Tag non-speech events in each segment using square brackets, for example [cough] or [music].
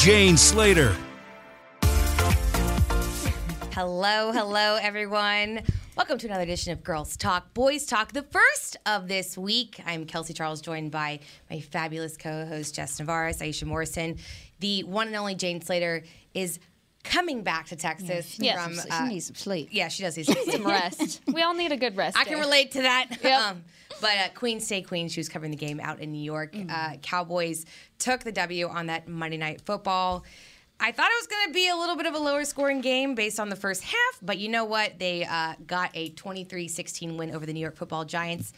Jane Slater. Hello, hello, everyone. Welcome to another edition of Girls Talk, Boys Talk, the first of this week. I'm Kelsey Charles, joined by my fabulous co host, Jess Navarez, Aisha Morrison. The one and only Jane Slater is coming back to Texas yeah, from. She, uh, she needs some sleep. Yeah, she does need [laughs] some, some rest. [laughs] we all need a good rest. I can relate to that. Yep. Um, but uh, Queen Stay Queen, she was covering the game out in New York. Mm-hmm. Uh, Cowboys took the W on that Monday Night Football. I thought it was going to be a little bit of a lower scoring game based on the first half, but you know what? They uh, got a 23 16 win over the New York football Giants.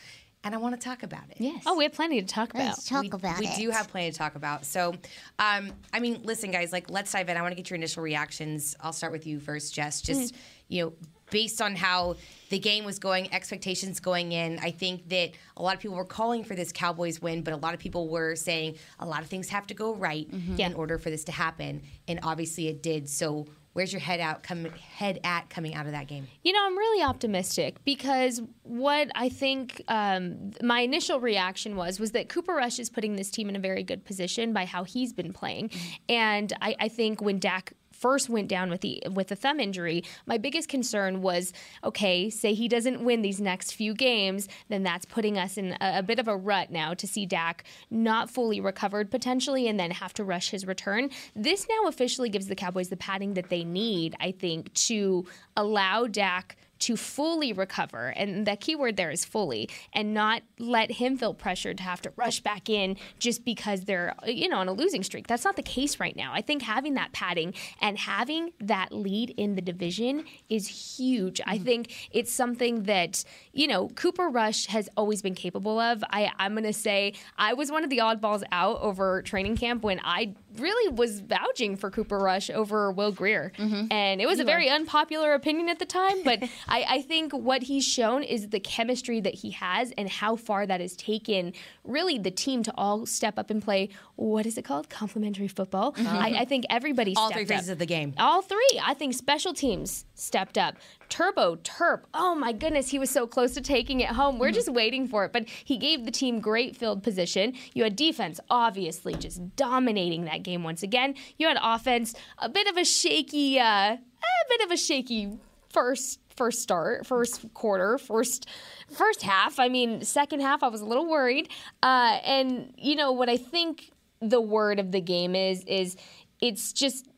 And I want to talk about it. Yes. Oh, we have plenty to talk about. Let's talk we, about we it. do have plenty to talk about. So, um, I mean, listen, guys, like, let's dive in. I want to get your initial reactions. I'll start with you first, Jess. Just, mm-hmm. you know, based on how the game was going, expectations going in, I think that a lot of people were calling for this Cowboys win, but a lot of people were saying a lot of things have to go right mm-hmm. in order for this to happen. And obviously it did. So, where's your head out come head at coming out of that game you know i'm really optimistic because what i think um, my initial reaction was was that cooper rush is putting this team in a very good position by how he's been playing mm-hmm. and I, I think when dak first went down with the with the thumb injury, my biggest concern was okay, say he doesn't win these next few games, then that's putting us in a, a bit of a rut now to see Dak not fully recovered potentially and then have to rush his return. This now officially gives the Cowboys the padding that they need, I think, to allow Dak to fully recover, and the key word there is fully, and not let him feel pressured to have to rush back in just because they're, you know, on a losing streak. That's not the case right now. I think having that padding and having that lead in the division is huge. Mm-hmm. I think it's something that, you know, Cooper Rush has always been capable of. I, I'm going to say I was one of the oddballs out over training camp when I really was vouching for Cooper Rush over Will Grier. Mm-hmm. And it was you a very are. unpopular opinion at the time, but [laughs] I, I, think what he's shown is the chemistry that he has and how far that has taken really the team to all step up and play what is it called? Complementary football. Mm-hmm. I, I, think everybody stepped up. all three up. phases of the game. All three. I think special teams stepped up. Turbo Terp. Oh my goodness, he was so close to taking it home. We're mm-hmm. just waiting for it, but he gave the team great field position. You had defense, obviously, just dominating that game once again. You had offense, a bit of a shaky, uh, a bit of a shaky first first start, first quarter, first first half. I mean, second half, I was a little worried. Uh, and you know what I think the word of the game is is it's just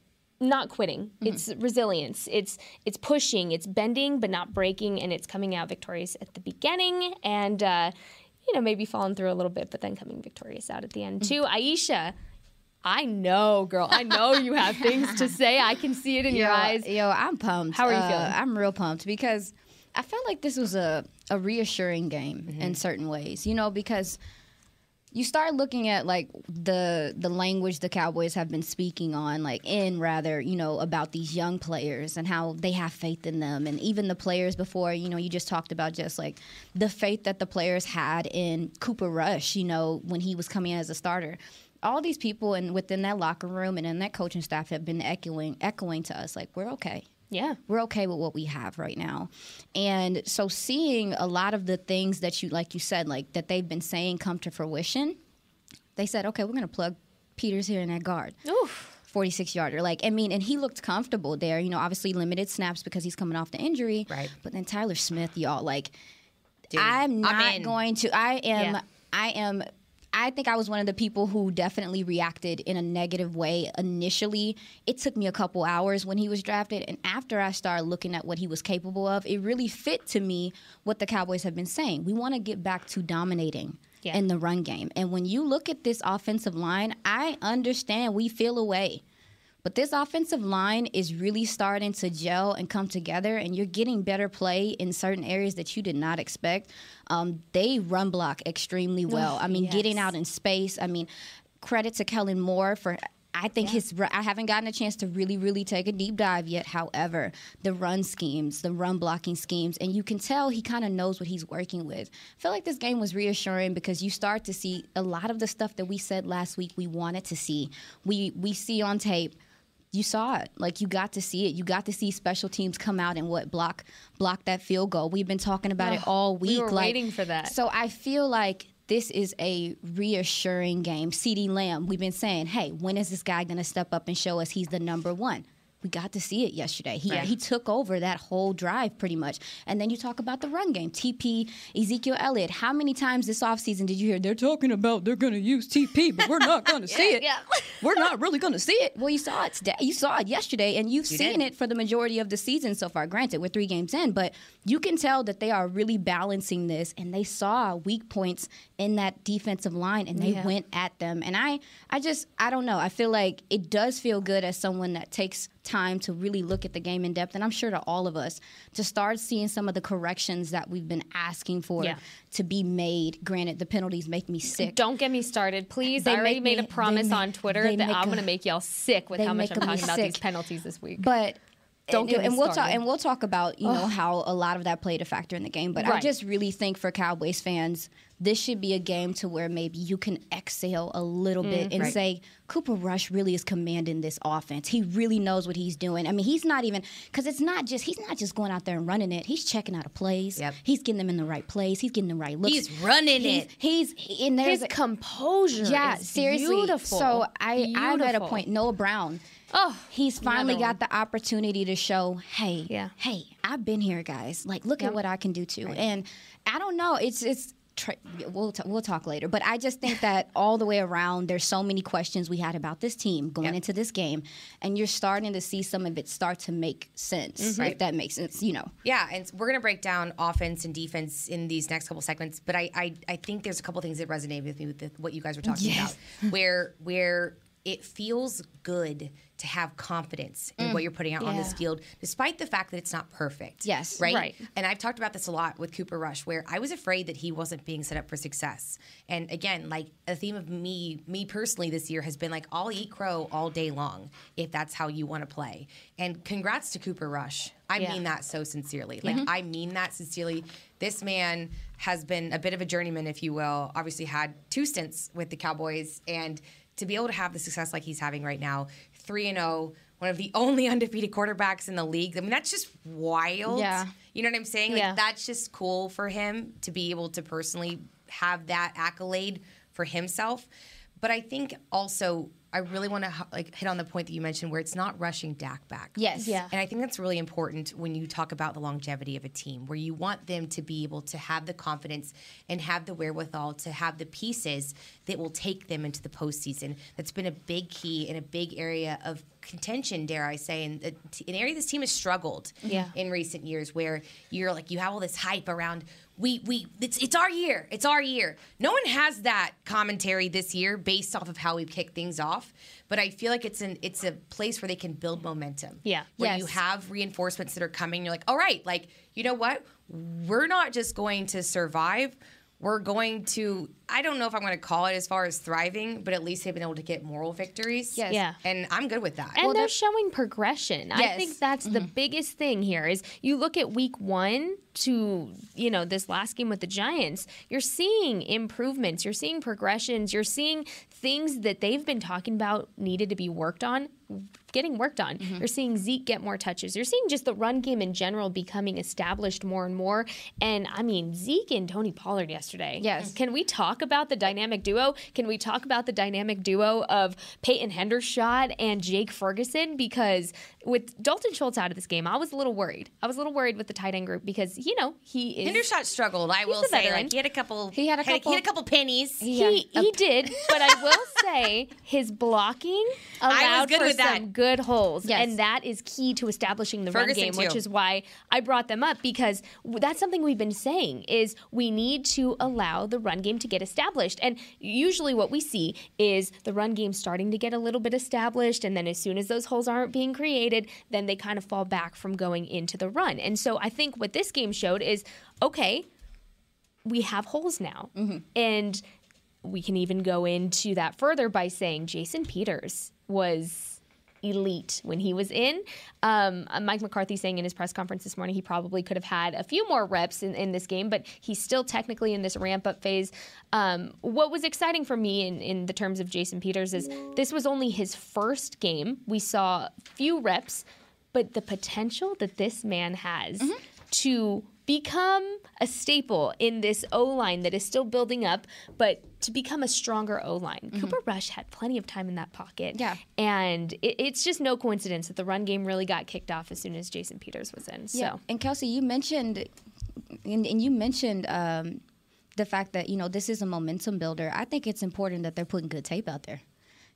not quitting. Mm-hmm. It's resilience. It's it's pushing. It's bending but not breaking, and it's coming out victorious at the beginning and. Uh, you know, maybe falling through a little bit, but then coming victorious out at the end too. Mm-hmm. Aisha, I know, girl. I know you have things to [laughs] say. I can see it in yo, your eyes. Yo, I'm pumped. How are you uh, feeling? I'm real pumped because I felt like this was a, a reassuring game mm-hmm. in certain ways, you know, because you start looking at like the the language the Cowboys have been speaking on, like in rather, you know, about these young players and how they have faith in them, and even the players before, you know, you just talked about just like the faith that the players had in Cooper Rush, you know, when he was coming in as a starter all these people and within that locker room and in that coaching staff have been echoing echoing to us like we're okay. Yeah. We're okay with what we have right now. And so seeing a lot of the things that you like you said like that they've been saying come to fruition, they said, "Okay, we're going to plug Peters here in that guard." Oof. 46 yarder. Like, I mean, and he looked comfortable there. You know, obviously limited snaps because he's coming off the injury. Right. But then Tyler Smith, y'all, like, Dude, I'm not I'm going to. I am. Yeah. I am I think I was one of the people who definitely reacted in a negative way initially. It took me a couple hours when he was drafted, and after I started looking at what he was capable of, it really fit to me what the Cowboys have been saying. We want to get back to dominating. Yeah. In the run game. And when you look at this offensive line, I understand we feel away. But this offensive line is really starting to gel and come together, and you're getting better play in certain areas that you did not expect. Um, they run block extremely well. I mean, yes. getting out in space. I mean, credit to Kellen Moore for I think his. I haven't gotten a chance to really, really take a deep dive yet. However, the run schemes, the run blocking schemes, and you can tell he kind of knows what he's working with. I feel like this game was reassuring because you start to see a lot of the stuff that we said last week we wanted to see. We we see on tape. You saw it, like you got to see it. You got to see special teams come out and what block block that field goal. We've been talking about it all week. we were like, waiting for that. So I feel like this is a reassuring game. CeeDee Lamb, we've been saying, hey, when is this guy going to step up and show us he's the number one? We got to see it yesterday. He, uh, Right. he took over that whole drive pretty much. And then you talk about the run game. TP, Ezekiel Elliott. How many times this offseason did you hear they're talking about they're going to use TP, but we're not going [laughs] to see it? yeah. [laughs] we're not really going to see it. Well, you saw it today. You saw it yesterday, and you've You seen did. it for the majority of the season so far. Granted, we're three games in, but you can tell that they are really balancing this, and they saw weak points in that defensive line, and they Yeah. went at them. And I, I just, I don't know. I feel like it does feel good as someone that takes time to really look at the game in depth, and I'm sure to all of us to start seeing some of the corrections that we've been asking for Yeah. to be made. Granted, the penalties make me sick. Don't get me started, please. They I already make made me- a promise on Twitter that I'm going to make y'all sick with how much I'm talking about these penalties this week. But Don't and, get me and we'll talk started. and we'll talk about you know how a lot of that played a factor in the game. But I just really think for Cowboys fans, this should be a game to where maybe you can exhale a little bit mm, and Right. say Cooper Rush really is commanding this offense. He really knows what he's doing. I mean, he's not even because it's not just he's not just going out there and running it. He's checking out of plays. Yep. He's getting them in the right place. He's getting the right looks. He's running He's- it. He's he- and there's His a- composure yeah, is seriously. beautiful. So I, I'm at a point. Noah Brown. Oh, he's finally got the opportunity to show, hey, Yeah. hey, I've been here, guys. Like, look at what I can do too. And I don't know. It's it's. Tra- we'll t- we'll talk later, but I just think that all the way around, there's so many questions we had about this team going Yep. into this game, and you're starting to see some of it start to make sense. Mm-hmm. If that makes sense, you know. Yeah, and we're gonna break down offense and defense in these next couple segments. But I, I, I think there's a couple things that resonate with me with the, what you guys were talking Yes. about, where where it feels good to have confidence in what you're putting out on this field, despite the fact that it's not perfect. Yes. right. Right. And I've talked about this a lot with Cooper Rush, where I was afraid that he wasn't being set up for success. And again, like a theme of me, me personally this year has been like, I'll eat crow all day long if that's how you want to play. And congrats to Cooper Rush. I Yeah. mean that so sincerely. Like Mm-hmm. I mean that sincerely. This man has been a bit of a journeyman, if you will. Obviously had two stints with the Cowboys, and to be able to have the success like he's having right now, three and zero. One of the only [laughs] undefeated quarterbacks in the league. I mean, that's just wild. Yeah. You know what I'm saying? Like Yeah. that's just cool for him to be able to personally have that accolade for himself. But I think also I really want to like hit on the point that you mentioned where it's not rushing Dak back. Yes. Yeah. And I think that's really important when you talk about the longevity of a team, where you want them to be able to have the confidence and have the wherewithal to have the pieces that will take them into the postseason. That's been a big key and a big area of contention, dare I say, and an area this team has struggled Yeah. in recent years, where you're like you have all this hype around. We we it's it's our year. It's our year. No one has that commentary this year based off of how we've kicked things off. But I feel like it's an it's a place where they can build momentum Yeah. where you have reinforcements that are coming. You're like, all right, like, you know what? We're not just going to survive. We're going to, I don't know if I'm going to call it as far as thriving, but at least they've been able to get moral victories. Yes. Yeah. And I'm good with that. And Well, they're that- showing progression. I think that's the mm-hmm. biggest thing here is you look at week 1 to, you know, this last game with the Giants, you're seeing improvements, you're seeing progressions, you're seeing things that they've been talking about needed to be worked on getting worked on. Mm-hmm. You're seeing Zeke get more touches. You're seeing just the run game in general becoming established more and more. And I mean, Zeke and Tony Pollard yesterday. Yes. Can we talk about the dynamic duo? Can we talk about the dynamic duo of Peyton Hendershot and Jake Ferguson? Because with Dalton Schultz out of this game, I was a little worried. I was a little worried with the tight end group because, you know, he is. Hendershot struggled, I will a say. veteran. Like, he had a couple, He had a couple. he had a couple pennies. He, he did, but I will [laughs] say his blocking allowed good for with that. some good holes, Yes. and that is key to establishing the Ferguson, run game, which is why I brought them up because that's something we've been saying is we need to allow the run game to get established, and usually what we see is the run game starting to get a little bit established, and then as soon as those holes aren't being created, then they kind of fall back from going into the run, and so I think what this game showed is okay we have holes now. Mm-hmm. And we can even go into that further by saying Jason Peters was elite when he was in. Um, uh, Mike McCarthy saying in his press conference this morning he probably could have had a few more reps in, in this game, but he's still technically in this ramp up phase. Um, what was exciting for me in, in the terms of Jason Peters is this was only his first game. We saw few reps, but the potential that this man has Mm-hmm. to become a staple in this O line that is still building up, but to become a stronger O line. Cooper Rush had plenty of time in that pocket. Mm-hmm. Yeah. And it, it's just no coincidence that the run game really got kicked off as soon as Jason Peters was in. So. And Kelsey, you mentioned, and, and you mentioned um, the fact that you know this is a momentum builder. I think it's important that they're putting good tape out there.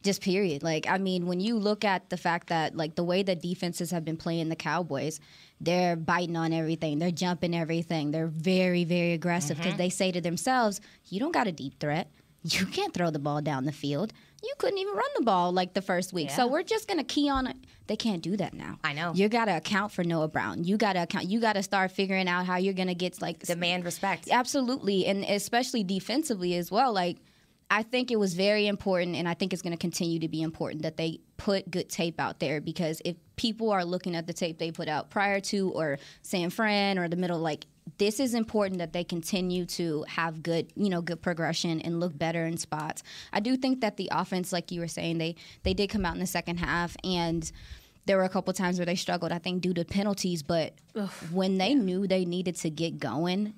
Just period. Like I mean, when you look at the fact that like the way that defenses have been playing the Cowboys, they're biting on everything. They're jumping everything. They're very very aggressive mm-hmm. because they say to themselves, "You don't got a deep threat. You can't throw the ball down the field. You couldn't even run the ball like the first week. So we're just gonna key on it. They can't do that now. I know. You gotta account for Noah Brown. You gotta account. You gotta start figuring out how you're gonna get like Demand respect. Absolutely, and especially defensively as well. Like, I think it was very important, and I think it's going to continue to be important that they put good tape out there because if people are looking at the tape they put out prior to or San Fran or the middle, like this is important that they continue to have good, you know, good progression and look better in spots. I do think that the offense, like you were saying, they they did come out in the second half and there were a couple times where they struggled, I think, due to penalties. But when they knew they needed to get going,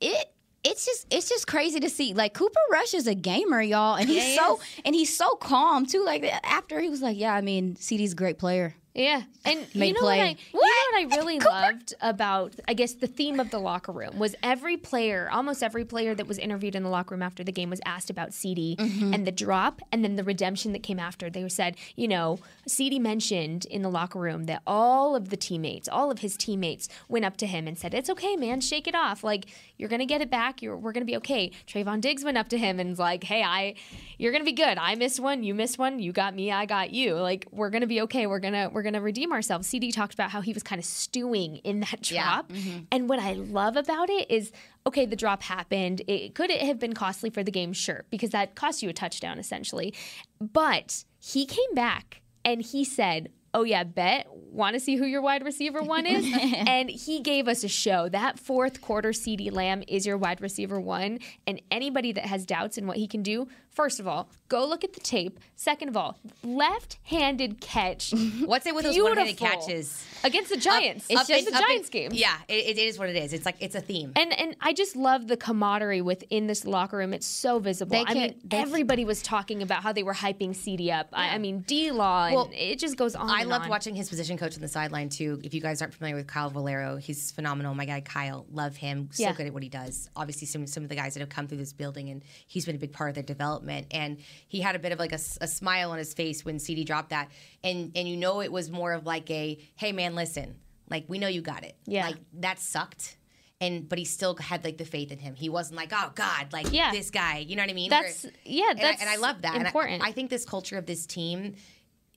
it it's just it's just crazy to see. Like Cooper Rush is a gamer, y'all, and he's so and he's so calm too. Like after he was like, "Yeah, I mean, CeeDee's a great player." Yeah, and you know play. what I, you know what I [laughs] really loved about I guess the theme of the locker room was every player, almost every player that was interviewed in the locker room after the game was asked about CeeDee Mm-hmm. and the drop, and then the redemption that came after. They said, you know, CeeDee mentioned in the locker room that all of the teammates, all of his teammates, went up to him and said, "It's okay, man, shake it off. Like you're gonna get it back. You're we're gonna be okay." Trevon Diggs went up to him and was like, "Hey, I, you're gonna be good. I missed one, you missed one, you got me, I got you. Like we're gonna be okay. We're gonna we're gonna redeem ourselves." CeeDee talked about how he was kind of stewing in that Yeah. drop, mm-hmm. and what I love about it is. Okay, the drop happened. It could it have been costly for the game, sure, because that cost you a touchdown essentially. But he came back and he said, "Oh yeah, bet. Want to see who your wide receiver one is?" [laughs] and he gave us a show. That fourth quarter, CeeDee Lamb is your wide receiver one. And anybody that has doubts in what he can do, first of all, go look at the tape. Second of all, left-handed catch. [laughs] What's it with those one-handed catches? against the Giants? Up- it's just up the in- Giants game. Yeah, it, it is what it is. It's like it's a theme. And and I just love the camaraderie within this locker room. It's so visible. I mean, everybody was talking about how they were hyping CeeDee up. I, I mean, D Law, Well, it just goes on. I and loved on. watching his position coach on the sideline too. If you guys aren't familiar with Kyle Valero, he's phenomenal. My guy Kyle, love him. So Yeah. good at what he does. Obviously, some some of the guys that have come through this building, and he's been a big part of their development. And he had a bit of like a smile on his face when CeeDee dropped that, and and you know it was more of like a, hey man, listen, like we know you got it. Yeah. like that sucked. And but he still had like the faith in him. He wasn't like, oh God, like Yeah. this guy. You know what I mean? That's- yeah, and I- that's and I love that. And I- important. I think this culture of this team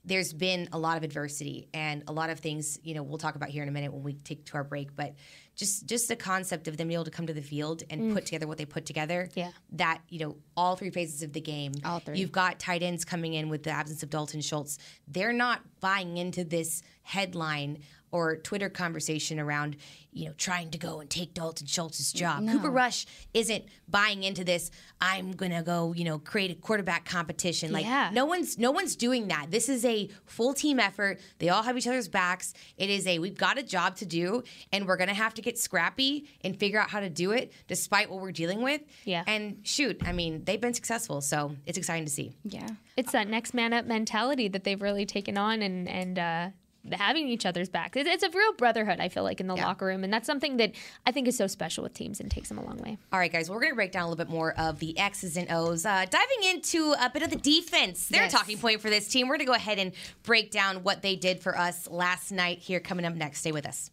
there's been a lot of adversity and a lot of things you know we'll talk about here in a minute when we take to our break but just just the concept of them being able to come to the field and put mm. together what they put together Yeah. that you know all three phases of the game All three. you've got tight ends coming in with the absence of dalton schultz they're not buying into this headline or twitter conversation around you know trying to go and take dalton schultz's job cooper rush isn't buying into this i'm gonna go you know create a quarterback competition like Yeah. no one's no one's doing that. This is a full team effort. They all have each other's backs. It is a we've got a job to do and we're going to have to get scrappy and figure out how to do it despite what we're dealing with. Yeah. And shoot, I mean, they've been successful, so it's exciting to see. Yeah. it's that next man up mentality that they've really taken on and and uh, having each other's backs. It's, it's a real brotherhood. I feel like in the Yeah. locker room, and that's something that I think is so special with teams and takes them a long way. All right, guys, we're going to break down a little bit more of the X's and O's, uh, diving into a bit of the defense. They're Yes. a talking point for this team. We're going to go ahead and break down what they did for us last night here coming up next. Stay with us.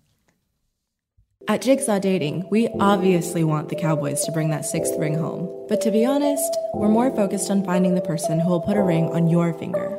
At Jigsaw Dating, we obviously want the Cowboys to bring that sixth ring home. But to be honest, we're more focused on finding the person who will put a ring on your finger.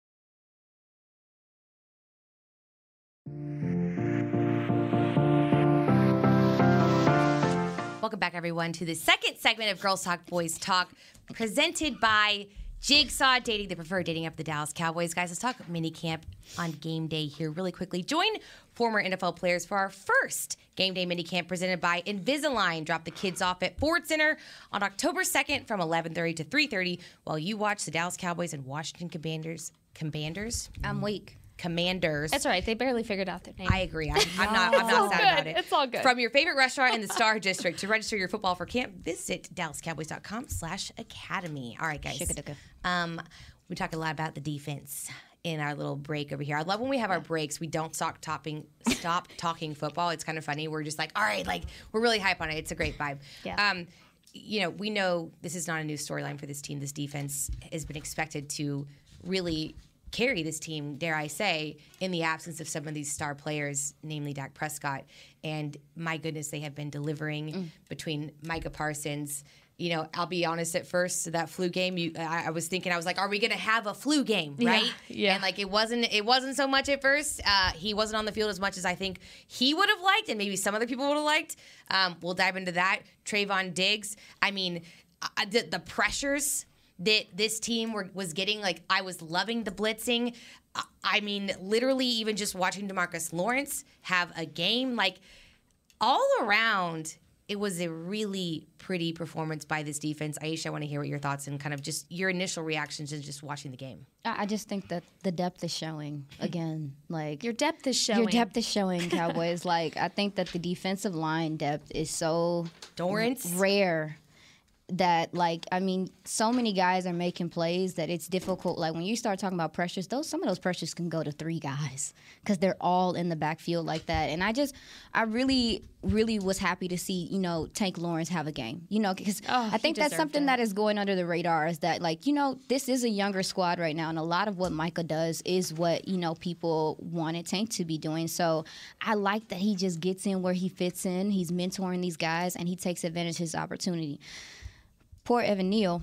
Welcome back, everyone, to the second segment of Girls Talk Boys Talk, presented by Jigsaw Dating, the preferred dating app of the Dallas Cowboys. Guys, let's talk mini camp on game day here really quickly. Join former NFL players for our first game day mini camp presented by Invisalign. Drop the kids off at Ford Center on October 2nd from 11:30 to 3:30 while you watch the Dallas Cowboys and Washington Commanders. Commanders? I'm weak. Commanders. That's right. They barely figured out their name. I agree. I, [laughs] I'm not. I'm not sad good. about it. It's all good. From your favorite restaurant in the Star [laughs] District to register your football for camp, visit DallasCowboys.com/academy. All right, guys. Um, we talk a lot about the defense in our little break over here. I love when we have our breaks. We don't stop topping, stop [laughs] talking football. It's kind of funny. We're just like, all right, like we're really hype on it. It's a great vibe. Yeah. Um, you know, we know this is not a new storyline for this team. This defense has been expected to really carry this team, dare I say, in the absence of some of these star players, namely Dak Prescott. And my goodness, they have been delivering between Micah Parsons. You know, I'll be honest. At first, that flu game, you, I, I was thinking, I was like, "Are we going to have a flu game?" Right? yeah. And like, it wasn't. It wasn't so much at first. Uh, he wasn't on the field as much as I think he would have liked, and maybe some other people would have liked. Um, we'll dive into that. Trevon Diggs. I mean, uh, the, the pressures that this team were, was getting. Like I was loving the blitzing. I- mean, literally, even just watching Demarcus Lawrence have a game, like all around, it was a really pretty performance by this defense. Aisha, I want to hear what your thoughts and kind of just your initial reactions to just watching the game. I I just think that the depth is showing [laughs] again. Like Your depth is showing. Your depth is showing, [laughs] Cowboys. like I think that the defensive line depth is so Dorance? rare that like I mean, so many guys are making plays that it's difficult. Like when you start talking about pressures, those some of those pressures can go to three guys because they're all in the backfield like that. And I just, I really, really was happy to see you know Tank Lawrence have a game. You know, because Oh, I think that's something it. that is going under the radar is that like you know this is a younger squad right now, and a lot of what Micah does is what you know people wanted Tank to be doing. So I like that he just gets in where he fits in. He's mentoring these guys, and he takes advantage of his opportunity. Poor Evan Neal,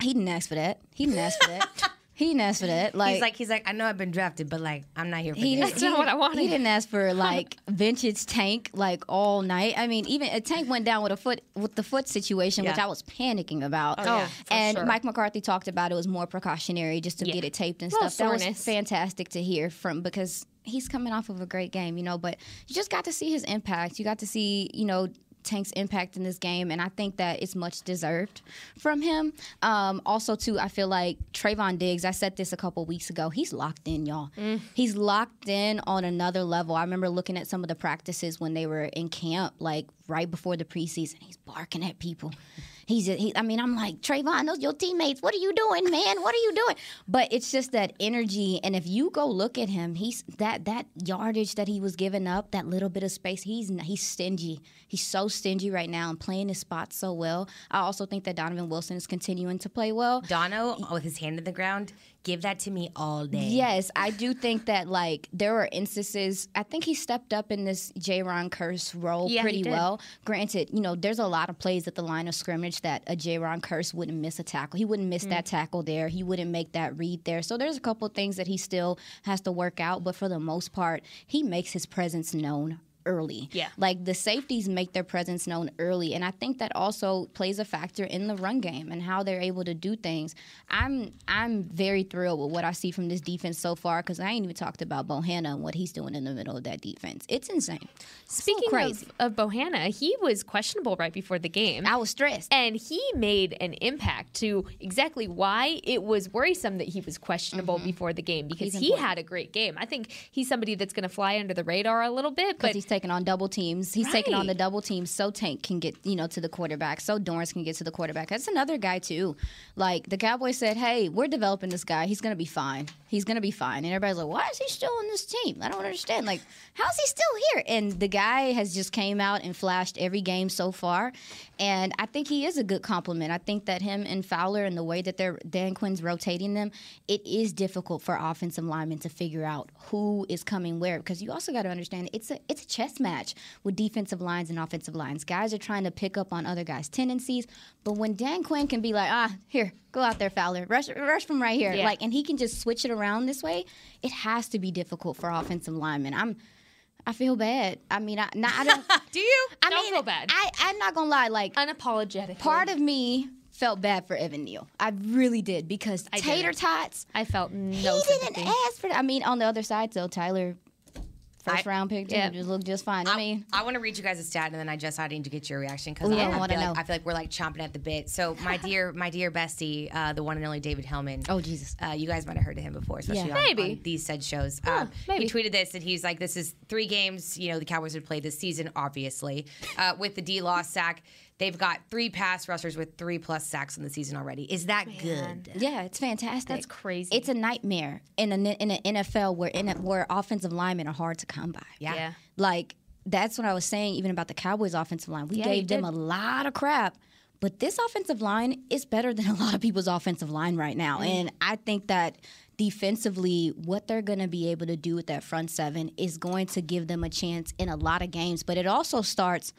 he didn't ask for that. He didn't ask for that. [laughs] he didn't ask for that. Like he's like, he's like, I know I've been drafted, but like, I'm not here for he this. didn't, not what I wanted. He didn't ask for like [laughs] vintage tank like all night. I mean, even a tank went down with a foot with the foot situation, which I was panicking about. Oh, yeah, oh, and sure. Mike McCarthy talked about it was more precautionary just to Yeah. get it taped and Little stuff. That was fantastic to hear from because he's coming off of a great game, you know. But you just got to see his impact. You got to see, you know. Tank's impact in this game, and I think that it's much deserved from him. Um, also, too, I feel like Trevon Diggs. I said this a couple weeks ago. He's locked in, y'all. He's locked in on another level. I remember looking at some of the practices when they were in camp, like right before the preseason. He's barking at people. He's a, he. I mean, I'm like Trevon, those your teammates. What are you doing, man? What are you doing? But it's just that energy, and if you go look at him, he's that that yardage that he was giving up, that little bit of space. He's he's stingy. He's so stingy right now and playing his spot so well. I also think that Donovan Wilson is continuing to play well. Dono with his hand in the ground, give that to me all day. Yes, I do think that like there are instances. I think he stepped up in this Jayron Kearse role Yeah, pretty well. Granted, you know, there's a lot of plays at the line of scrimmage that a Jayron Kearse wouldn't miss a tackle. He wouldn't miss Mm. that tackle there. He wouldn't make that read there. So there's a couple things that he still has to work out. But for the most part, he makes his presence known early. Yeah. Like the safeties make their presence known early. And I think that also plays a factor in the run game and how they're able to do things. I'm I'm very thrilled with what I see from this defense so far because I ain't even talked about Bohanna and what he's doing in the middle of that defense. It's insane. Speaking crazy. of, of Bohanna, he was questionable right before the game. I was stressed. And he made an impact to exactly why it was worrisome that he was questionable before the game because Mm-hmm. He's he important. had a great game. I think he's somebody that's going to fly under the radar a little bit, because but he's taking on double teams. He's taking on the double teams so Tank can get, you know, to the quarterback. So Dorance can get to the quarterback. That's another guy too. Like the Cowboys said, hey, we're developing this guy. He's gonna be fine. He's gonna be fine. And everybody's like, why is he still on this team? I don't understand. Like, how's he still here? And the guy has just came out and flashed every game so far. And I think he is a good compliment. I think that him and Fowler and the way that they're Dan Quinn's rotating them, it is difficult for offensive linemen to figure out who is coming where because you also got to understand it's a it's a chess match with defensive lines and offensive lines. Guys are trying to pick up on other guys' tendencies, but when Dan Quinn can be like, ah, here, go out there, Fowler, rush rush from right here, Yeah. like, and he can just switch it around this way, it has to be difficult for offensive linemen. I'm. I feel bad. I mean, I, not, I don't. [laughs] Do you? I Don't mean, feel bad. I, I'm not gonna lie. Like, unapologetic. part of me felt bad for Evan Neal. I really did because I tater didn't. tots. I felt no he sympathy. didn't ask for that. I mean, on the other side, though, Tyler, first I- round pick, Yeah. yeah. just looked just fine. I mean, I want to read you guys a stat, and then I just I need to get your reaction because Ooh, I, I I, feel wanna like, know. I feel like we're like chomping at the bit. So my dear, [laughs] my dear bestie, uh, the one and only David Helman. Oh, Jesus. Uh, you guys might have heard of him before, especially Yeah. on, Maybe. on these said shows. um, maybe. He tweeted this, and he's like, "This is three games. You know, the Cowboys would play this season, obviously, uh, with the D loss sack." They've got three pass rushers with three plus sacks in the season already. Is that good? yeah, it's fantastic. That's crazy. It's a nightmare in an in an NFL where in a, where offensive linemen are hard to come by. Yeah. Yeah. Like that's what I was saying even about the Cowboys offensive line. We Yeah, gave them a lot of crap. But this offensive line is better than [laughs] a lot of people's offensive line right now. Mm. And I think that defensively, what they're going to be able to do with that front seven is going to give them a chance in a lot of games. But it also starts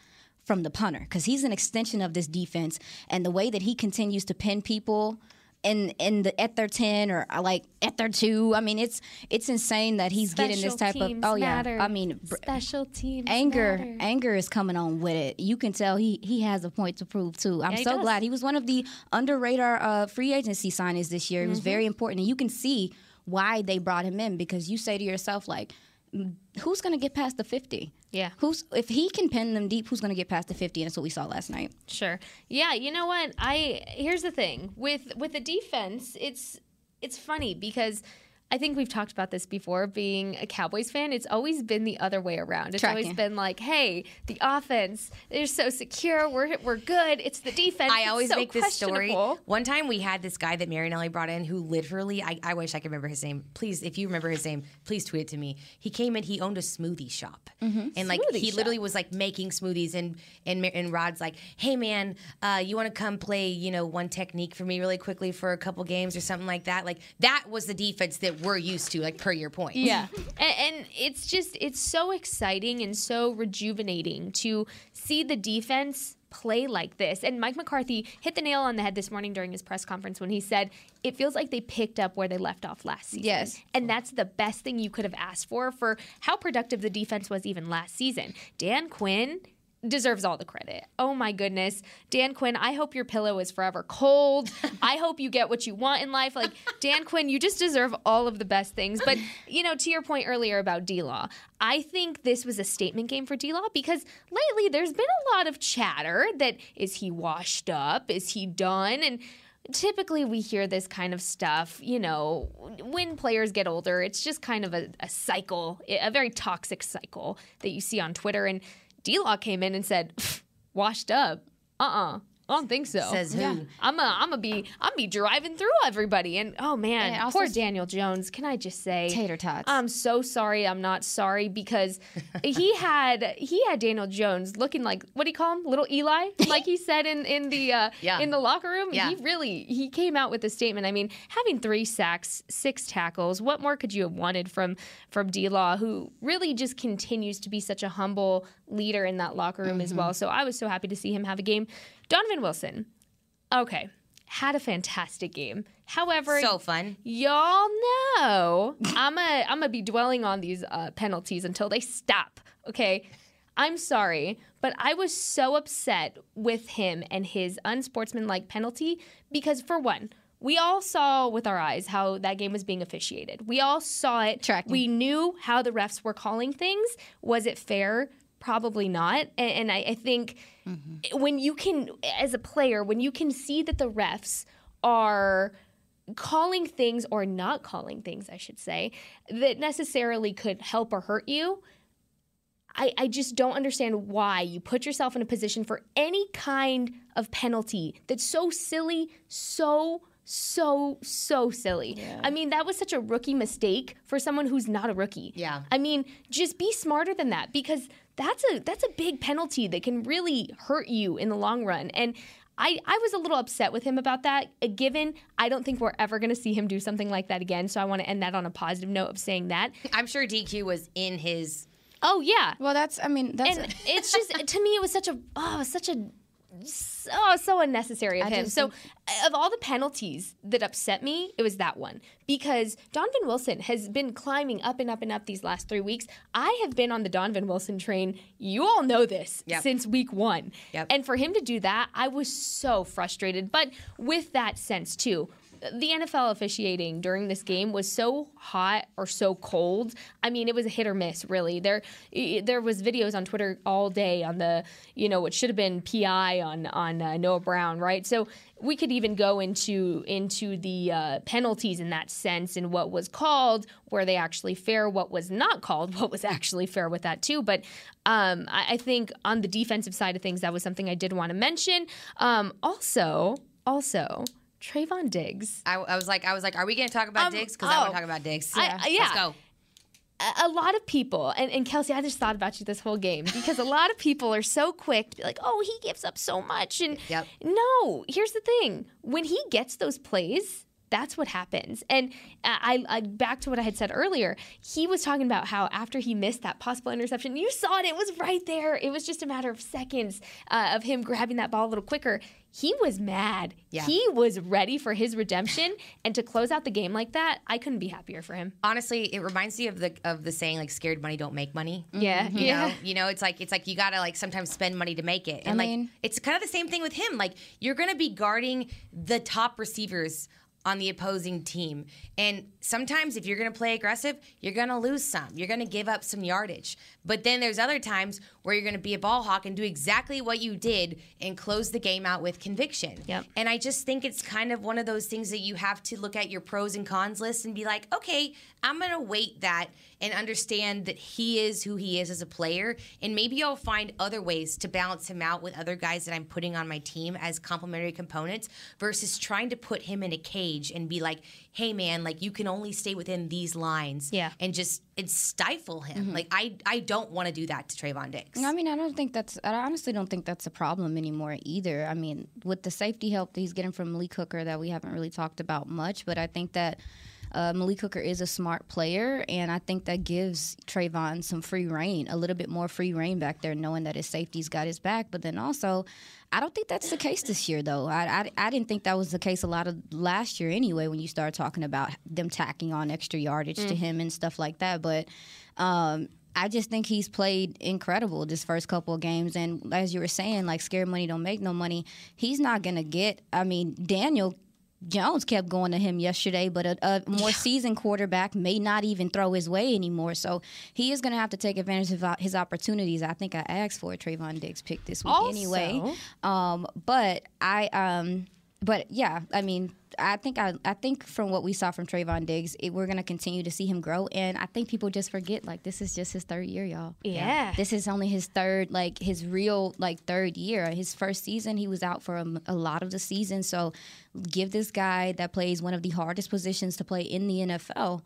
from the punter because he's an extension of this defense. And the way that he continues to pin people in in the at their ten or uh, like at their two. I mean, it's it's insane that he's getting this type of. Oh yeah, matter. I mean, special teams anger matter. Anger is coming on with it. You can tell he he has a point to prove too. I'm Yeah, so does. glad he was one of the under radar uh, free agency signings this year. It Mm-hmm. was very important, and you can see why they brought him in because you say to yourself like. "Mm, Who's going to get past the 50? Yeah. Who's if he can pin them deep, who's going to get past the 50? And that's what we saw last night. Sure. Yeah, you know what? I here's the thing. With with the defense, it's it's funny because I think we've talked about this before. Being a Cowboys fan, it's always been the other way around. It's always been like, "Hey, the offense, they're so secure. We're we're good. It's the defense. I always so make this story. One time we had this guy that Marinelli brought in who literally, I, I wish I could remember his name. Please, if you remember his name, please tweet it to me. He came in, he owned a smoothie shop. And like Smoothie he shop. literally was like making smoothies and and, and Rod's like, hey man, uh, you want to come play, you know, one technique for me really quickly for a couple games or something like that? Like that was the defense that we're used to, like per your point. Yeah. [laughs] and, and it's just, it's so exciting and so rejuvenating to see the defense play like this. And Mike McCarthy hit the nail on the head this morning during his press conference when he said, it feels like they picked up where they left off last season. Yes. And that's the best thing you could have asked for for how productive the defense was even last season. Dan Quinn deserves all the credit. Oh my goodness. Dan Quinn, I hope your pillow is forever cold. [laughs] I hope you get what you want in life. Like Dan Quinn, you just deserve all of the best things. But, [laughs] you know, to your point earlier about D-Law, I think this was a statement game for D-Law because lately there's been a lot of chatter that is he washed up? Is he done? And typically we hear this kind of stuff, you know, when players get older, it's just kind of a, a cycle, a very toxic cycle that you see on Twitter. And D Law came in and said, washed up. Uh uh I don't think so. Says who? Yeah. I'm a, I'm gonna be I'm be driving through everybody and oh man, And poor Daniel Jones. Can I just say Tater tots. I'm so sorry. I'm not sorry because [laughs] he had he had Daniel Jones looking like what do you call him? Little Eli, [laughs] like he said in in the uh, Yeah. in the locker room. Yeah. He really he came out with a statement. I mean, having three sacks, six tackles. What more could you have wanted from from D Law, who really just continues to be such a humble leader in that locker room as well. So I was so happy to see him have a game. Donovan Wilson, okay, had a fantastic game. However, So fun. y'all know I'm a I'm gonna be dwelling on these uh, penalties until they stop. Okay, I'm sorry, but I was so upset with him and his unsportsmanlike penalty because for one. We all saw with our eyes how that game was being officiated. We all saw it. Tracking. We knew how the refs were calling things. Was it fair? Probably not. And, I, I think mm-hmm. when you can, as a player, when you can see that the refs are calling things or not calling things, I should say, that necessarily could help or hurt you. I, I just don't understand why you put yourself in a position for any kind of penalty that's so silly, so, so, so silly. I mean, that was such a rookie mistake for someone who's not a rookie. Yeah. I mean, just be smarter than that because that's a that's a big penalty that can really hurt you in the long run. And I, I was a little upset with him about that. Uh, Given I don't think we're ever going to see him do something like that again, so I want to end that on a positive note of saying that. [laughs] I'm sure DQ was in his. Oh yeah, Well, that's. I mean, that's. and it's just to me it was such a oh it was such a so so unnecessary of I him. So of all the penalties that upset me, it was that one because Donovan Wilson has been climbing up and up and up these last three weeks. I have been on the Donovan Wilson train. You all know this Yep. since week one, Yep. and for him to do that, I was so frustrated. But with that sense too. The NFL officiating during this game was so hot or so cold. I mean, it was a hit or miss, really. There, there was videos on Twitter all day on the, you know, what should have been PI on on uh, Noah Brown, right? So we could even go into into the uh, penalties in that sense and what was called, were they actually fair, what was not called, [laughs] what was actually fair with that too. But um, I, I think on the defensive side of things, that was something I did want to mention. Um, also, also. Trevon Diggs. I, I was like, I was like, are we going to talk about Um, Diggs? Because I want oh. to talk about Diggs. I- I- yeah. Let's go. a- a lot of people, and, and Kelsey, I just thought about you this whole game because a lot of people are so quick to be like, oh, he gives up so much. And Yep. no, here's the thing when he gets those plays, that's what happens. And I, I back to what I had said earlier. He was talking about how after he missed that possible interception, you saw it; it was right there. It was just a matter of seconds uh, of him grabbing that ball a little quicker. He was mad. Yeah. He was ready for his redemption, and to close out the game like that, I couldn't be happier for him. Honestly, it reminds me of the of the saying like "scared money don't make money." Yeah, You yeah. know, you know, it's like it's like you gotta like sometimes spend money to make it, and like mean- it's kind of the same thing with him. Like you're gonna be guarding the top receivers on the opposing team, and sometimes if you're gonna play aggressive, you're gonna lose some. You're gonna give up some yardage. But then there's other times where you're gonna be a ball hawk and do exactly what you did and close the game out with conviction. Yep. And I just think it's kind of one of those things that you have to look at your pros and cons list and be like, okay, I'm going to wait that and understand that he is who he is as a player. And maybe I'll find other ways to balance him out with other guys that I'm putting on my team as complementary components versus trying to put him in a cage and be like, hey, man, like you can only stay within these lines. Yeah. And just and stifle him. Mm-hmm. Like, I, I don't want to do that to Trevon Diggs. I mean, I don't think that's. I honestly don't think that's a problem anymore either. I mean, with the safety help that he's getting from Malik Hooker that we haven't really talked about much, but I think that uh, Malik Hooker is a smart player, and I think that gives Trevon some free reign, a little bit more free reign back there, knowing that his safety's got his back. But then also, I don't think that's the case this year, though. I, I, I didn't think that was the case a lot of last year anyway, when you started talking about them tacking on extra yardage to him and stuff like that. But um, I just think he's played incredible this first couple of games. And as you were saying, like scared money don't make no money. He's not gonna get. I mean, Daniel Jones kept going to him yesterday, but a, a more seasoned quarterback may not even throw his way anymore. So he is going to have to take advantage of uh, his opportunities. I think I asked for a Trevon Diggs pick this week Also- anyway. Um, but I. Um, but yeah, I mean, I think I, I think from what we saw from Trevon Diggs, it, we're going to continue to see him grow, and I think people just forget like this is just his third year, y'all. Yeah. this is only his third, like his real like third year. His first season, he was out for a, a lot of the season, so give this guy that plays one of the hardest positions to play in the NFL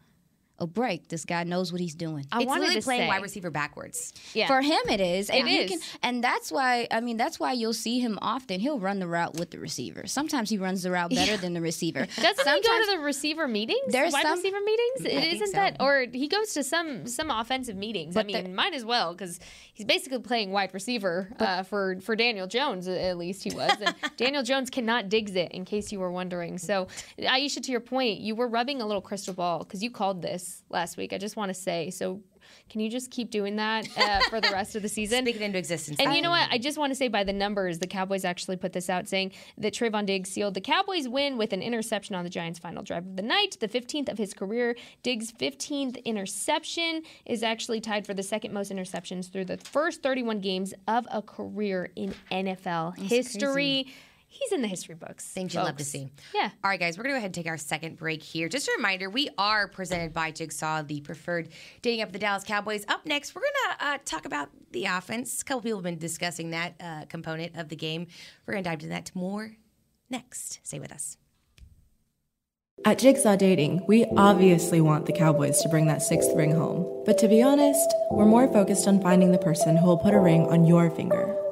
a break. This guy knows what he's doing. I it's wanted literally to playing say, wide receiver backwards. yeah. For him, it is. And It he is. Can, and that's why, I mean, that's why you'll see him often. He'll run the route with the receiver. Sometimes he runs the route better than the receiver. [laughs] Doesn't he go to the receiver meetings? There's wide some- receiver meetings. It think isn't so. that, or he goes to some some offensive meetings. I mean, the- might as well because he's basically playing wide receiver uh, for for Daniel Jones. At least he was. And [laughs] Daniel Jones cannot digs it. In case you were wondering. So, Aisha, to your point, you were rubbing a little crystal ball because you called this last week. I just want to say so. Can you just keep doing that uh, for the rest of the [laughs] season? Speak it into existence. And you know what? I just want to say by the numbers, the Cowboys actually put this out saying that Trevon Diggs sealed the Cowboys' win with an interception on the Giants' final drive of the night, the 15th of his career. Diggs' 15th interception is actually tied for the second most interceptions through the first 31 games of a career in NFL history. He's in the history books. Things you'd love to see. Yeah. All right, guys, we're going to go ahead and take our second break here. Just a reminder, we are presented by Jigsaw, the preferred dating up the Dallas Cowboys. Up next, we're going to uh, talk about the offense. A couple people have been discussing that uh, component of the game. We're going to dive into that more next. Stay with us. At Jigsaw Dating, we obviously want the Cowboys to bring that sixth ring home. But to be honest, we're more focused on finding the person who will put a ring on your finger.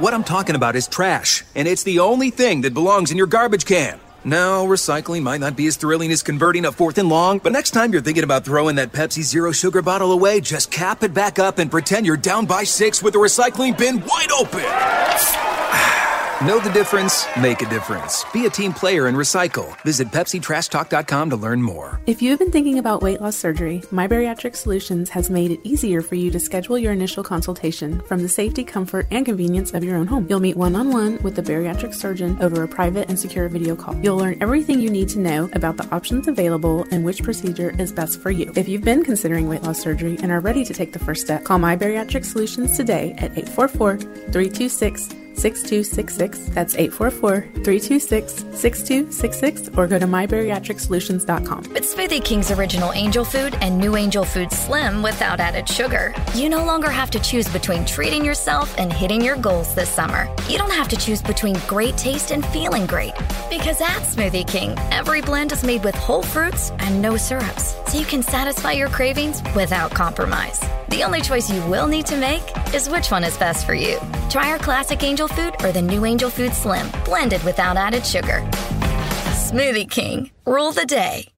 What I'm talking about is trash, and it's the only thing that belongs in your garbage can. Now, recycling might not be as thrilling as converting a fourth and long, but next time you're thinking about throwing that Pepsi Zero Sugar bottle away, just cap it back up and pretend you're down by six with the recycling bin wide open. [sighs] Ah. Know the difference? Make a difference. Be a team player and recycle. Visit PepsiTrashTalk.com to learn more. If you have been thinking about weight loss surgery, My Bariatric Solutions has made it easier for you to schedule your initial consultation from the safety, comfort, and convenience of your own home. You'll meet one on one with the bariatric surgeon over a private and secure video call. You'll learn everything you need to know about the options available and which procedure is best for you. If you've been considering weight loss surgery and are ready to take the first step, call My Bariatric Solutions today at 844 326 6266. That's 844 326 6266 or go to mybariatricsolutions.com. With Smoothie King's original angel food and new angel food slim without added sugar, you no longer have to choose between treating yourself and hitting your goals this summer. You don't have to choose between great taste and feeling great. Because at Smoothie King, every blend is made with whole fruits and no syrups, so you can satisfy your cravings without compromise. The only choice you will need to make is which one is best for you. Try our classic angel food or the new angel food slim, blended without added sugar. Smoothie King, rule the day.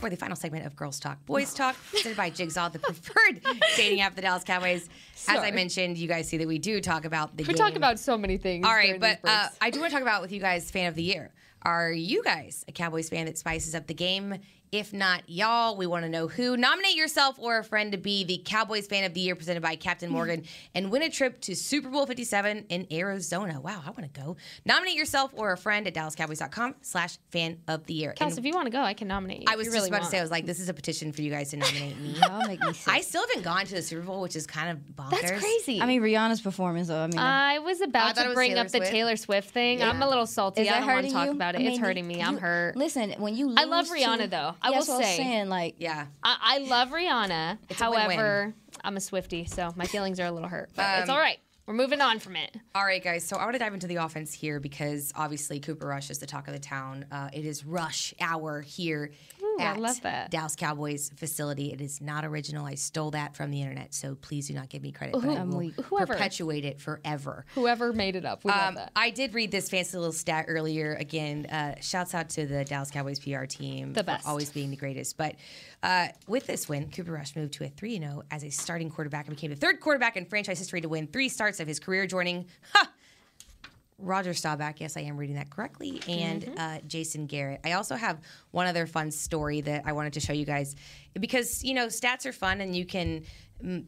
For the final segment of Girls Talk, Boys Talk, presented by Jigsaw, the [laughs] preferred dating app of the Dallas Cowboys. As I mentioned, you guys see that we do talk about the game. We game. talk about so many things. All right, but uh. I do want to talk about with you guys fan of the year. Are you guys a Cowboys fan that spices up the game? If not, y'all, we want to know who. Nominate yourself or a friend to be the Cowboys fan of the year presented by Captain Morgan [laughs] and win a trip to Super Bowl 57 in Arizona. Wow, I want to go. Nominate yourself or a friend at dallascowboys.com slash fan of the year. Kels, And if you want to go, I can nominate you. I was you just really about to say, I was like, this is a petition for you guys to nominate me. [laughs] Y'all make me sick. I still haven't gone to the Super Bowl, which is kind of bonkers. That's crazy. I mean, Rihanna's performance, though. I mean, I was about thought it to bring Taylor up the Swift. Taylor Swift thing. Yeah. I'm a little salty. is I don't want to talk you? about it. I it's hurting me. I'm hurt. Listen, when you I love lose to- Rihanna, though. I That's will what say. I'm saying. Like, Yeah. I, I love Rihanna. It's a win-win. However, I'm a Swifty, so my feelings are a little hurt. But it's Um, all right. We're moving on from it. All right, guys. So I want to dive into the offense here because obviously Cooper Rush is the talk of the town. Uh, it is rush hour here I at love that. Dallas Cowboys facility. It is not original. I stole that from the internet, so please do not give me credit. Who- but I will whoever. perpetuate it forever. Whoever made it up, we Um, that. I did read this fancy little stat earlier. Again, uh, shouts out to the Dallas Cowboys PR team The for always being the greatest. But uh, with this win, Cooper Rush moved to a 3 0 as a starting quarterback and became the third quarterback in franchise history to win three starts of his career, joining ha, Roger Staubach. Yes, I am reading that correctly. And Mm-hmm. uh, Jason Garrett. I also have one other fun story that I wanted to show you guys because, you know, stats are fun and you can,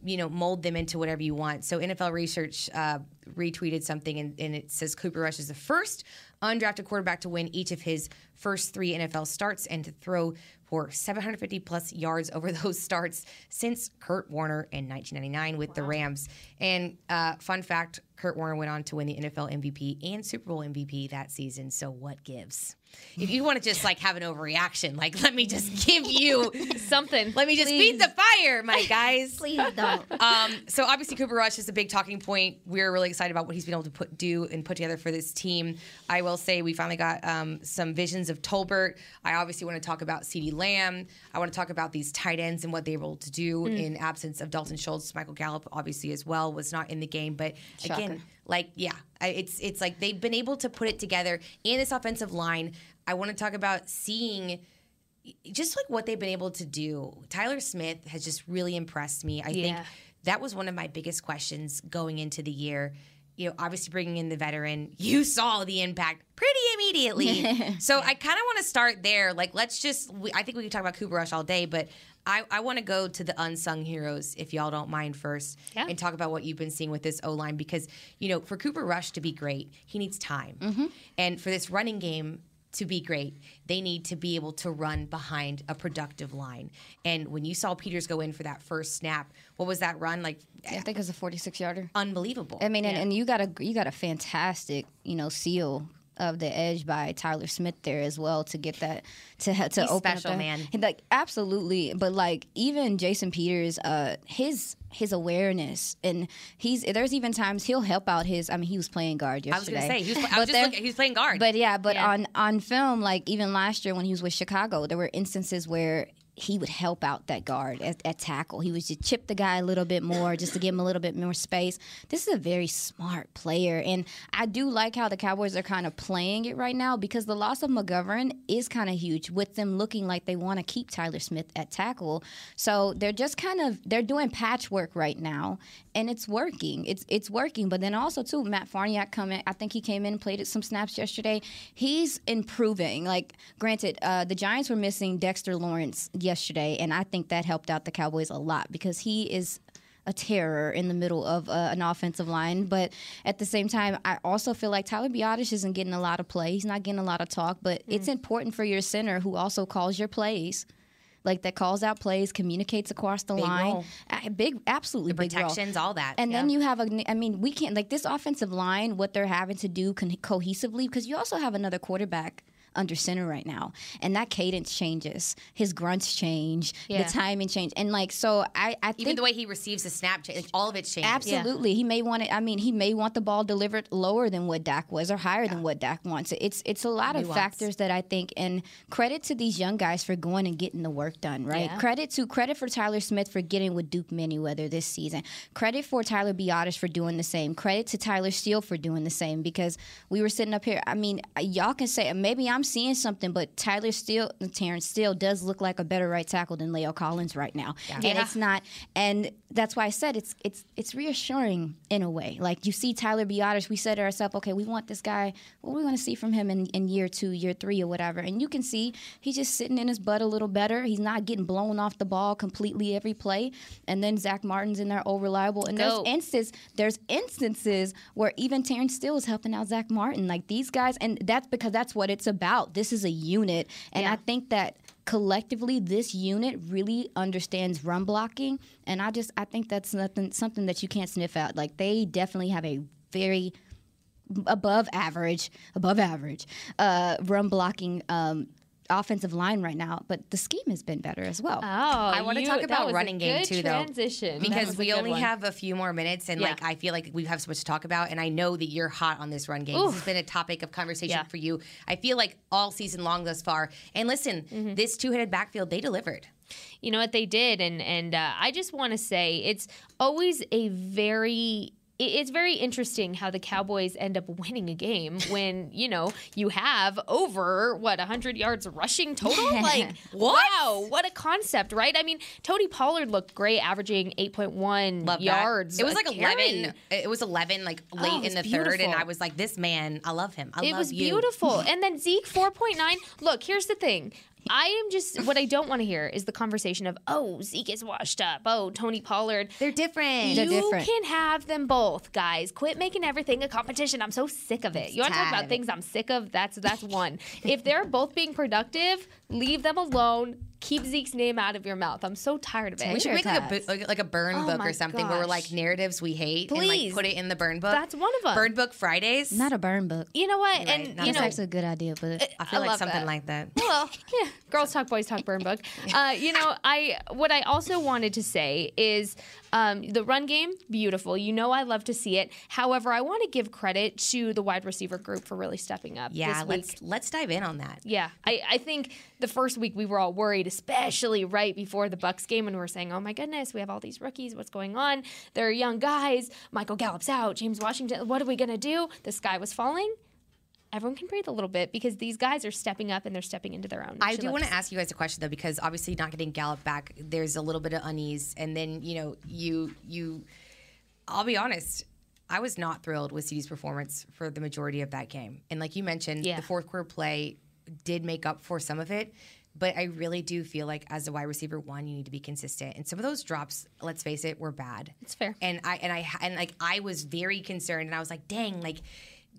you know, mold them into whatever you want. So NFL Research uh, retweeted something and, and it says Cooper Rush is the first undrafted quarterback to win each of his first three NFL starts and to throw for 750 plus yards over [laughs] those starts since Kurt Warner in 1999 with the Rams. And uh, fun fact Kurt Warner went on to win the NFL MVP and Super Bowl MVP that season. So what gives? If you want to just like have an overreaction, like let me just give you [laughs] something. Let me just feed the fire, my [laughs] guys. Please don't. Um, so obviously Cooper Rush is a big talking point. We're really excited about what he's been able to put do and put together for this team. I will say we finally got um, some visions of Tolbert. I obviously want to talk about CeeDee Lamb. I want to talk about these tight ends and what they were able to do Mm. in absence of Dalton Schultz. Michael Gallup obviously as well was not in the game, but again, like yeah, it's it's like they've been able to put it together in this offensive line. I want to talk about seeing just like what they've been able to do. Tyler Smith has just really impressed me. I think that was one of my biggest questions going into the year. You know, obviously bringing in the veteran, you saw the impact pretty immediately. [laughs] so I kind of want to start there. Like, let's just, we, I think we can talk about Cooper Rush all day, but I, I want to go to the unsung heroes, if y'all don't mind first, Yeah. and talk about what you've been seeing with this O line. Because, you know, for Cooper Rush to be great, he needs time. Mm-hmm. And for this running game, to be great, they need to be able to run behind a productive line. And when you saw Peters go in for that first snap, what was that run like? I think it was a 46 yarder. Unbelievable. I mean, and, and you got a you got a fantastic you know seal of the edge by Tyler Smith there as well to get that to to He's open special, up man. Like absolutely, but like even Jason Peters, uh, his his awareness and he's there's even times he'll help out his. I mean, he was playing guard yesterday. I was going to say, he was, I was just looking, he was playing guard. But yeah, but Yeah. on on film, like even last year when he was with Chicago, there were instances where he would help out that guard at, at tackle. He would just chip the guy a little bit more just to give him a little bit more space. This is a very smart player, and I do like how the Cowboys are kind of playing it right now because the loss of McGovern is kind of huge with them looking like they want to keep Tyler Smith at tackle. So they're just kind of they're doing patchwork right now, and it's working. It's it's working. But then also too, Matt Farniok come in. I think he came in and played some snaps yesterday. He's improving. Like granted, uh, the Giants were missing Dexter Lawrence yesterday, and I think that helped out the Cowboys a lot because he is a terror in the middle of uh, an offensive line. But at the same time, I also feel like Tyler Biadasz isn't getting a lot of play. He's not getting a lot of talk, but it's important for your center who also calls your plays. Like that calls out plays, communicates across the Big line. role. Uh, big, absolutely the big role. protections, all that. And yeah. then you have a, I mean, we can't like this offensive line. What they're having to do con- cohesively because you also have another quarterback under center right now, and that cadence changes. His grunts change, Yeah. the timing change, and like so. I, I even the way he receives the snap, change, like, all of it changes. Absolutely, he may want it. I mean, he may want the ball delivered lower than what Dak was, or higher than what Dak wants. It's it's a lot of Nuance. factors that I think. And credit to these young guys for going and getting the work done. Right. Yeah. Credit to credit for Tyler Smith for getting with Duke Manyweather this season. Credit for Tyler Biadasz for doing the same. Credit to Tyler Steele for doing the same because we were sitting up here. I mean, y'all can say maybe I'm seeing something, but Tyler Steele, Terrence Steele does look like a better right tackle than La'el Collins right now, and Yeah. it's not. And that's why I said it's it's it's reassuring in a way. Like you see Tyler Biadasz, we said to ourselves, okay, we want this guy. What we want to see from him in, in year two, year three, or whatever. And you can see he's just sitting in his butt a little better. He's not getting blown off the ball completely every play. And then Zack Martin's in there, oh reliable. And Go. there's instances there's instances where even Terrence Steele is helping out Zack Martin. Like these guys, and that's because that's what it's about. This is a unit, and I think that collectively this unit really understands run blocking. And i just i think that's nothing something that you can't sniff out. Like they definitely have a very above average above average uh, run blocking um, offensive line right now, but the scheme has been better as well. Oh, I want to talk about running game too, though, transition. That because we only one. have a few more minutes, and Yeah. like I feel like we have so much to talk about, and I know that you're hot on this run game. This has been a topic of conversation Yeah. for you. I feel like all season long thus far. And listen, Mm-hmm. this two-headed backfield, they delivered. you know what they did and and uh, i just want to say it's always a very it- it's very interesting how the cowboys end up winning a game when you know you have over what 100 yards rushing total [laughs] like wow what a concept right i mean tony pollard looked great averaging 8.1 Love that. yards It was like carry. eleven. It was eleven, like Oh, late it in the third, and. I was like, "This man, I love him. I it love was you." beautiful. [laughs] and then Zeke 4.9. Look, here's the thing. I am just what I don't want to hear is the conversation of oh Zeke is washed up. Oh Tony Pollard. They're different. They're you different. can have them both, guys. Quit making everything a competition. I'm so sick of it. You want to talk about things I'm sick of? That's that's one. if they're both being productive, leave them alone. Keep Zeke's name out of your mouth. I'm so tired of it. We should make like a, bu- like, like a burn Oh book or something where we're like narratives we hate and Please. like put it in the burn book. That's one of 'em. Burn book Fridays. Not a burn book. you know what? You're and. Not you a That's know, actually a good idea, but I feel I like something that. like that. well, [laughs] yeah, girls talk, boys talk, burn book. Uh, you know, I what I also wanted to say is um, the run game, beautiful. You know, I love to see it. However, I want to give credit to the wide receiver group for really stepping up. Yeah, this week. let's let's dive in on that. Yeah, I, I think the first week we were all worried, especially right before the Bucks game, and we were saying, "Oh my goodness, we have all these rookies. What's going on? They're young guys. Michael Gallup's out. James Washington. What are we gonna do? The sky was falling." Everyone can breathe a little bit because these guys are stepping up and they're stepping into their own. I do want to to ask you guys a question though, because obviously not getting Gallup back, there's a little bit of unease, and then you know you you. I'll be honest. I was not thrilled with CeeDee's performance for the majority of that game, and like you mentioned, Yeah. the fourth quarter play did make up for some of it. But I really do feel like as a wide receiver one, you need to be consistent. And some of those drops, let's face it, were bad. It's fair. And I and I and like I was very concerned, and I was like, dang, like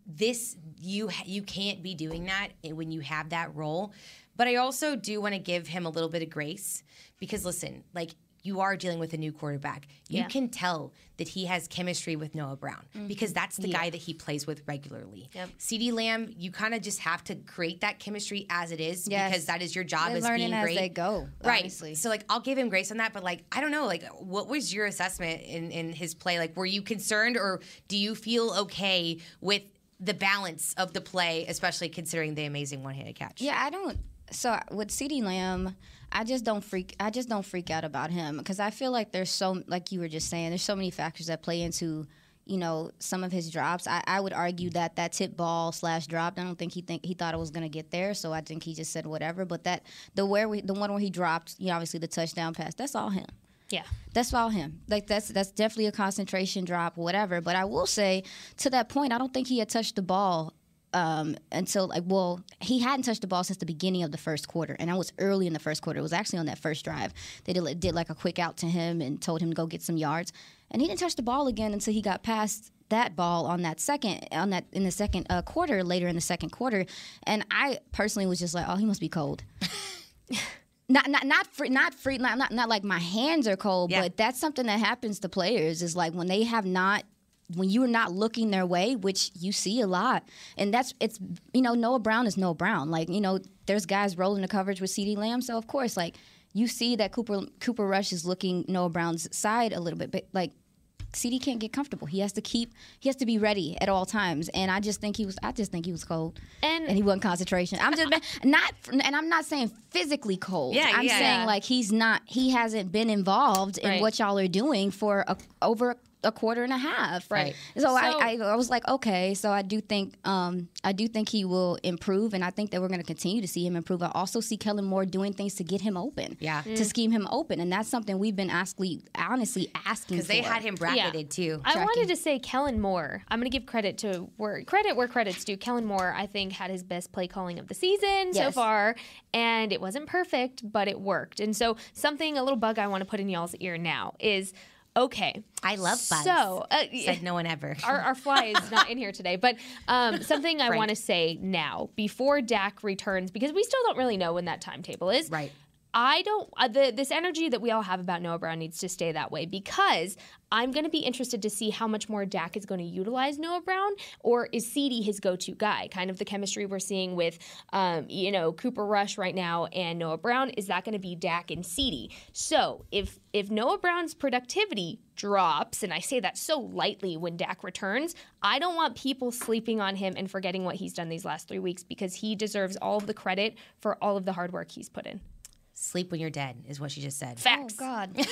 this you you can't be doing that eh, when you have that role. But I also do want to give him a little bit of grace because listen, like you are dealing with a new quarterback. You Yeah. can tell that he has chemistry with Noah Brown mm-hmm. because that's the guy that he plays with regularly. Yep. CeeDee Lamb, you kind of just have to create that chemistry as it is Yes. because that is your job They're as learning being as great. they go, Right. honestly. So like I'll give him grace on that, but like I don't know, like what was your assessment in in his play? Like were you concerned or do you feel okay with the balance of the play, especially considering the amazing one-handed catch? Yeah, I don't. So with CeeDee Lamb, I just don't freak. I just don't freak out about him because I feel like there's so, like you were just saying, there's so many factors that play into, you know, some of his drops. I, I would argue that that tip ball slash drop. I don't think he think he thought it was gonna get there, so I think he just said whatever. But that the where we the one where he dropped, you know, obviously the touchdown pass. That's all him. Yeah. That's all him. Like that's that's definitely a concentration drop, whatever. But I will say, to that point, I don't think he had touched the ball um, until like well, he hadn't touched the ball since the beginning of the first quarter, and I was early in the first quarter. It was actually on that first drive. They did, did like a quick out to him and told him to go get some yards, and he didn't touch the ball again until he got past that ball on that second on that in the second uh, quarter later in the second quarter and i personally was just like oh he must be cold [laughs] not not not free, not free, not, not not like my hands are cold, Yeah. but that's something that happens to players. Is like when they have not. When you are not looking their way, which you see a lot, and that's it's you know Noah Brown is Noah Brown. Like you know, there's guys rolling the coverage with CeeDee Lamb, so of course, like you see that Cooper Cooper Rush is looking Noah Brown's side a little bit, but like CeeDee can't get comfortable. He has to keep he has to be ready at all times. And I just think he was I just think he was cold. And- he wasn't concentration. I'm just [laughs] not and I'm not saying physically cold. Yeah, I'm yeah. saying like he's not he hasn't been involved in Right. what y'all are doing for a, over a quarter and a half. Right. So, So- I, I I was like, okay, so I do think um I do think he will improve and I think that we're gonna continue to see him improve. I also see Kellen Moore doing things to get him open. Yeah. To scheme him open. And that's something we've been asking honestly asking Because they had him bracketed too. I Tracking. wanted to say Kellen Moore. I'm going to give credit to where credit where credit's due. Kellen Moore, I think, had his best play calling of the season so far, and it wasn't perfect, but it worked. And so, something a little bug I want to put in y'all's ear now is okay. I love bugs. So, uh, Said no one ever. our, our fly is [laughs] not in here today, but um, something I want to say now before Dak returns because we still don't really know when that timetable is. right. I don't uh, the this energy that we all have about Noah Brown needs to stay that way because I'm going to be interested to see how much more Dak is going to utilize Noah Brown, or is CeeDee his go-to guy? Kind of the chemistry we're seeing with, um, you know, Cooper Rush right now and Noah Brown. Is that going to be Dak and CeeDee? So if if Noah Brown's productivity drops, and I say that so lightly when Dak returns, I don't want people sleeping on him and forgetting what he's done these last three weeks because he deserves all of the credit for all of the hard work he's put in. Sleep when you're dead is what she just said. Facts. Oh God. [laughs]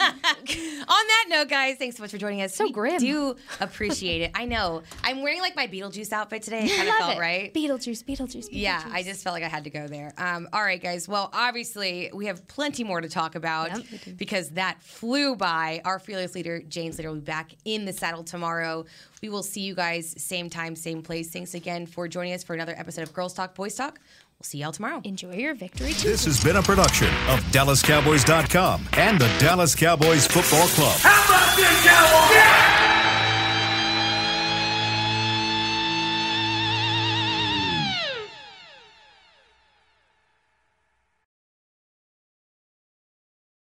On that note, guys, thanks so much for joining us. So we grim. do appreciate it. I know. I'm wearing like my Beetlejuice outfit today. It kind of Love felt it. right. Beetlejuice, Beetlejuice, Beetlejuice. Yeah, I just felt like I had to go there. Um, all right, guys. Well, obviously, we have plenty more to talk about Yep, because that flew by. Our fearless leader, James Slater, will be back in the saddle tomorrow. We will see you guys same time, same place. Thanks again for joining us for another episode of Girls Talk, Boys Talk. We'll see y'all tomorrow. Enjoy your victory. This has been a production of DallasCowboys.com and the Dallas Cowboys Football Club. How about this, Cowboys?